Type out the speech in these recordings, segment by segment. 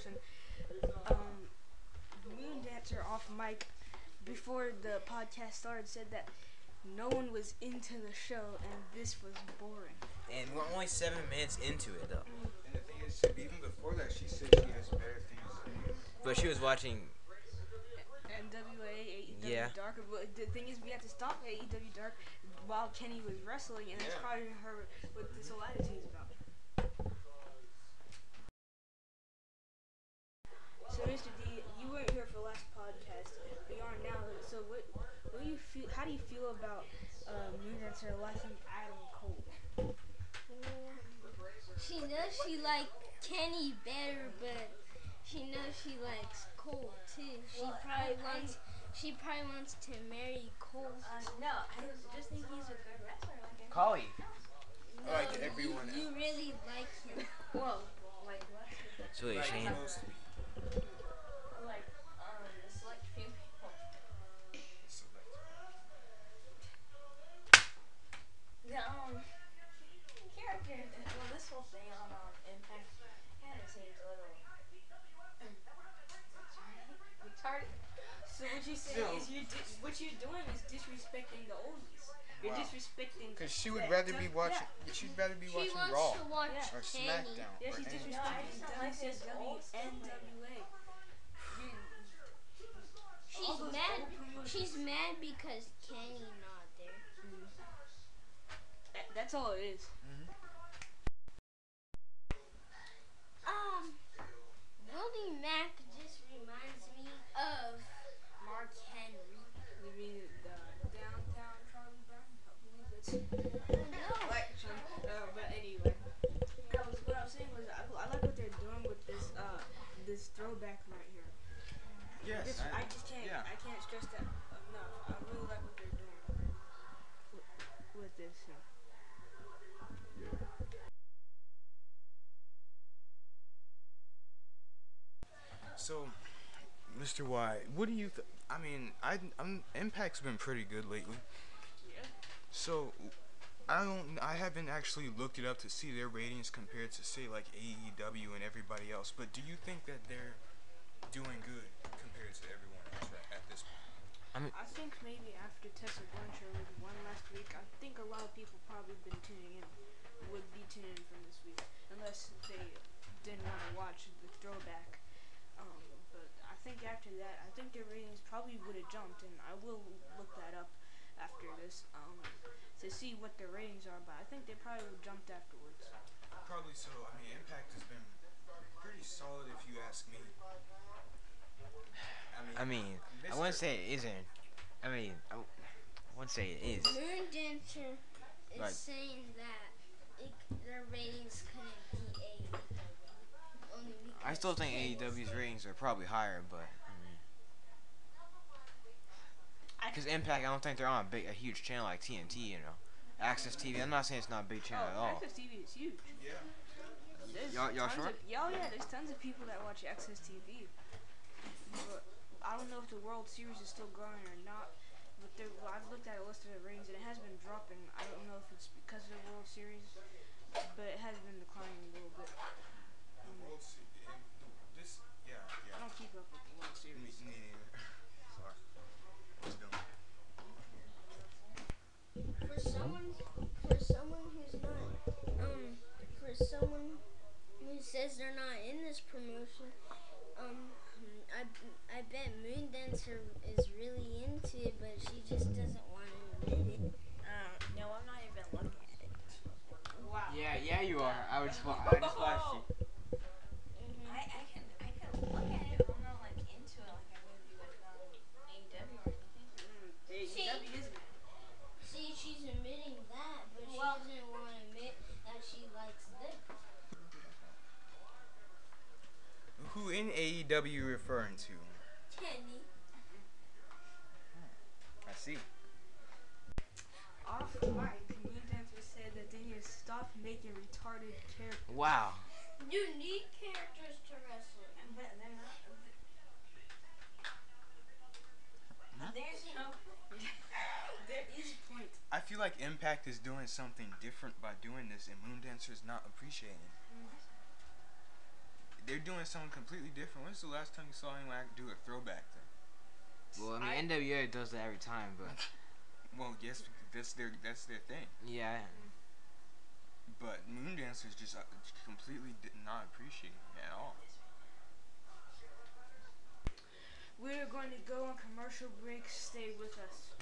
Wilson, um, Moon Dancer off mic before the podcast started said that no one was into the show and this was boring. And we're only seven minutes into it though. And the thing is, even before that, she said she has better things. But she was watching. NWA, AEW yeah. Dark. The thing is, we had to stop AEW Dark while Kenny was wrestling, and it's yeah. probably her with this whole attitude about. Feel? How do you feel about uh, Moon Dancer liking Adam Cole? She knows she like Kenny better, but she knows she likes Cole too. She Well, probably I- I- wants she probably wants to marry Cole. Uh, no, I just think he's a good wrestler. Like I Collie. No, like everyone you, you really like him. Whoa, like what? So what you're Like, saying? Um character. Well, this whole thing on um, Impact kind of seems a little retarded. So what you say So- is you di- what you're doing is disrespecting the oldies. You're Wow. disrespecting. Cause she would rather be watching. She'd rather be She watching wants Raw to watch Yeah. or Kenny. SmackDown. Yeah, or she's disrespecting No, I just don't like this WCW. NWA. She's mad. She's mad because Kenny not there. That- That's all it is. Um, Willie Mack just reminds me of Mark Henry. You mean the downtown Charlie Brown? I believe that's. No. Uh, but anyway, I was, what I was saying was I, I like what they're doing with this uh this throwback right here. Yes. This, I, just can't yeah. I can't stress that enough. I really like what they're doing with, with this. Yeah. So, Mr. Y, what do you? Th- I mean, I, I'm Impact's been pretty good lately. Yeah. So, I don't. I haven't actually looked it up to see their ratings compared to say like AEW and everybody else. But do you think that they're doing good compared to everyone else at, at this point? I mean, I think maybe after Tessa Blanchard with one last week, I think a lot of people probably been tuning in, would be tuning in from this week, unless they didn't want to watch the throwback. Um, but I think after that, I think their ratings probably would have jumped, and I will look that up after this um, to see what their ratings are. But I think they probably would jumped afterwards. Probably so. I mean, Impact has been pretty solid if you ask me. I mean, I wouldn't say it isn't. I mean, I wouldn't say it is. Moon Dancer is Right. saying that it, their ratings couldn't be A. Only I still think AEW's ratings are probably higher, but I- because Impact, I don't think they're on a big, a huge channel like TNT. You know, AXS TV. I'm not saying it's not a big channel at oh, all. AXS TV is huge. Yeah. There's Y'all- y'all sure? Of, yeah, yeah, there's tons of people that watch AXS TV. But I don't know if the World Series is still going or not. But there, well, I've looked at a list of the ratings and it has been dropping. I don't know if it's because of the World Series, but it has been declining a little bit. The World Se- and this, yeah, I don't keep up with the World Me, Series. me neither. Sorry. Let's go. For someone, for someone who's not, um, for someone who says they're not in this promotion, um, I, I bet Moon Dancer is really into it, but she just doesn't want to admit it. Uh, no, I'm not even looking at it. Wow. Yeah, yeah, you are. I would just, wa- I just watched you. Mm-hmm. I, I can I can look at it, but I'm not like into it like I would be with um, AEW or anything. See? AEW isn't? See, she's admitting that, but she Well- doesn't want to admit that she likes this. Who in AEW you referring to? Kenny. I see. Off mic, Moon Dancer said that they need to stop making retarded characters. Wow. You need characters to wrestle. But they're not. There's no. There is a point. I feel like Impact is doing something different by doing this, and Moon Dancer is not appreciating. it. Mm-hmm. They're doing something completely different. When's the last time you saw anyone do a throwback thing? Well, I I- mean, NWA does that every time, but Well, yes, that's their that's their thing. yeah, But Moon Dancers just uh, completely did not appreciate it at all. We're going to go on commercial break. Stay with us.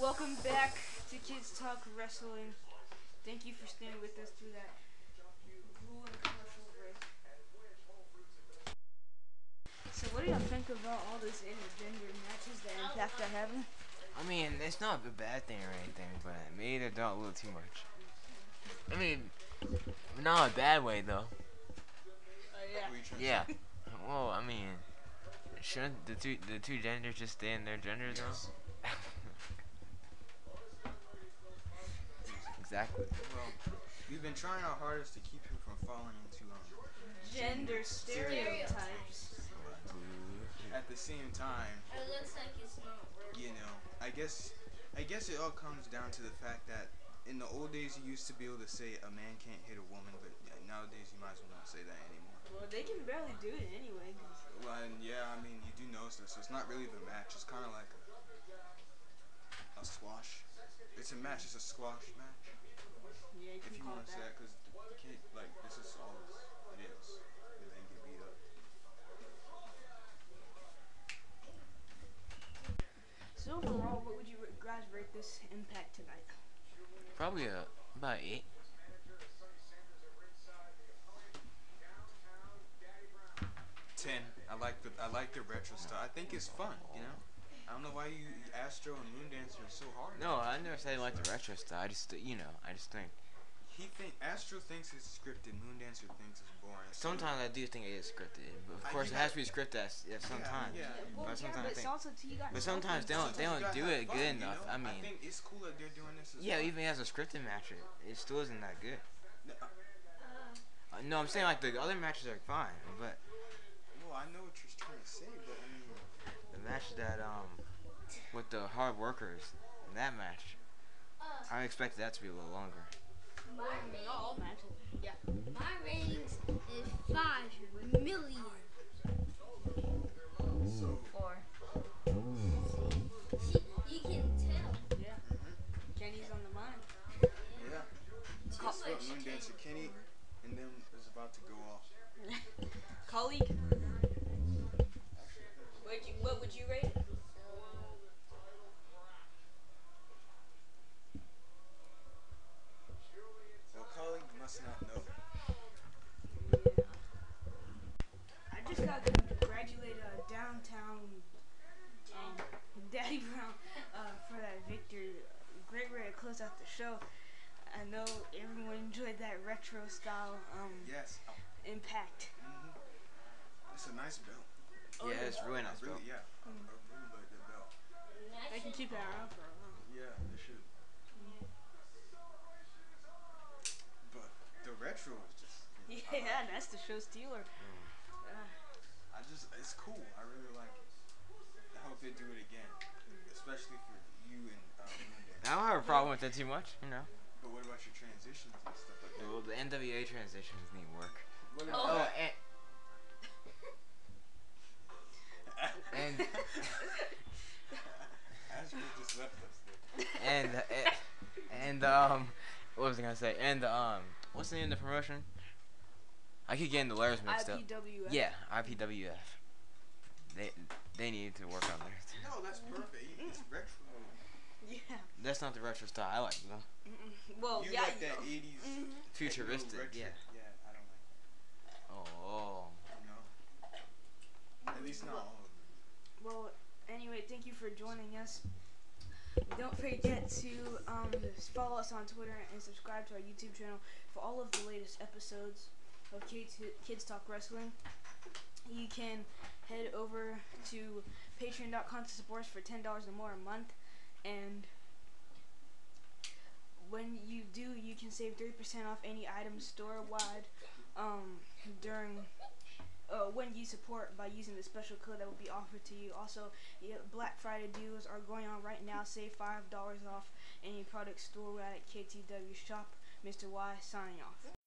Welcome back to Kids Talk Wrestling. Thank you for staying with us through that grueling commercial break. So, what do y'all think about all this intergender matches that Impact are having? I mean, it's not a bad thing or anything, but it made it out a little too much. I mean, not a bad way though. Oh yeah. What are you trying to Yeah. say? Well, I mean, shouldn't the two the two genders just stay in their gender though? Exactly. Well, we've been trying our hardest to keep you from falling into um. Gender stereotypes. At the same time, It looks like it's not working. you know, I guess, I guess it all comes down to the fact that in the old days you used to be able to say a man can't hit a woman, but nowadays you might as well not say that anymore. Well, they can barely do it anyway. Well, and yeah, I mean, you do notice this. So it's not really the match. It's kind of like a, a squash. It's a match. It's a squash match. Yeah, you If you want to say that. that, because the kid, like, this is all it is. The man get beat up. So overall, what would you ra- guys rate this Impact tonight? Probably a about eight. Ten. I like the I like the retro style. I think it's fun. You know. I don't know why you Astro and Moon Dancer are so hard. No, I never said I like the retro style. I just you know I just think He think Astro thinks it's scripted. Moon Dancer thinks it's boring. So- sometimes I do think it is scripted, but of I- course you it has to be scripted at, at some Yeah. Yeah. Well, But sometimes I but it's think- also too, got But sometimes they don't they don't do it fun, good you enough. know? I mean, think it's cool that they're doing this. As yeah, well. even as a scripted match, it, it still isn't that good. Uh, Uh, no, I'm saying like the other matches are fine, but Well, I know what you're trying to say, but I mean, the match that um with the hard workers, in that match, I expected that to be a little longer. My ratings, all matches. my ratings is five million. Four. See, you can tell. Yeah. Kenny's on the mind. yeah. Too Guess what, Moon Dancer Kenny, and them is about to go off. Colleague. Would you, what would you rate it? Well, colleague must not know. Yeah. I just got to congratulate uh, downtown um, Daddy Brown uh, for that victory. Great way to close out the show. I know everyone enjoyed that retro style um, Yes. impact. hmm It's a nice belt. yeah, it's really I nice, bro. really, yeah. Mm. I really like that belt. They can keep that around for a while. Yeah, they should. But the retro is just. you know, Yeah, like it. that's the show stealer. Uh, I just, it's cool. I really like it. I hope they do it again, especially for you and um, Monday. I don't have a problem with it too much, you know. But what about your transitions and stuff like that? Well, the NWA transitions need work. What Oh. Oh, and, and Ashby just left us there. and uh, and um, what was I gonna say? And um, what's the name of the promotion? I keep getting the letters mixed up. IPWF. Yeah, IPWF. They they need to work on theirs. No, that's perfect. It's retro. Yeah. That's not the retro style I like. though. Mm-mm. Well, you yeah. like that you- 80s Mhm. Futuristic, retro. yeah. Yeah, I don't like Oh. No. At least not all of them. Well, anyway, thank you for joining us. Don't forget to um, follow us on Twitter and subscribe to our YouTube channel for all of the latest episodes of Kids, Kids Talk Wrestling. You can head over to patreon.com to support us for $10 or more a month. And when you do, you can save 3% off any item store wide um, during uh, when you support by using the special code that will be offered to you. Also, yeah, Black Friday deals are going on right now. Save five dollars off any product store at KTW Shop. Mr. Y signing off.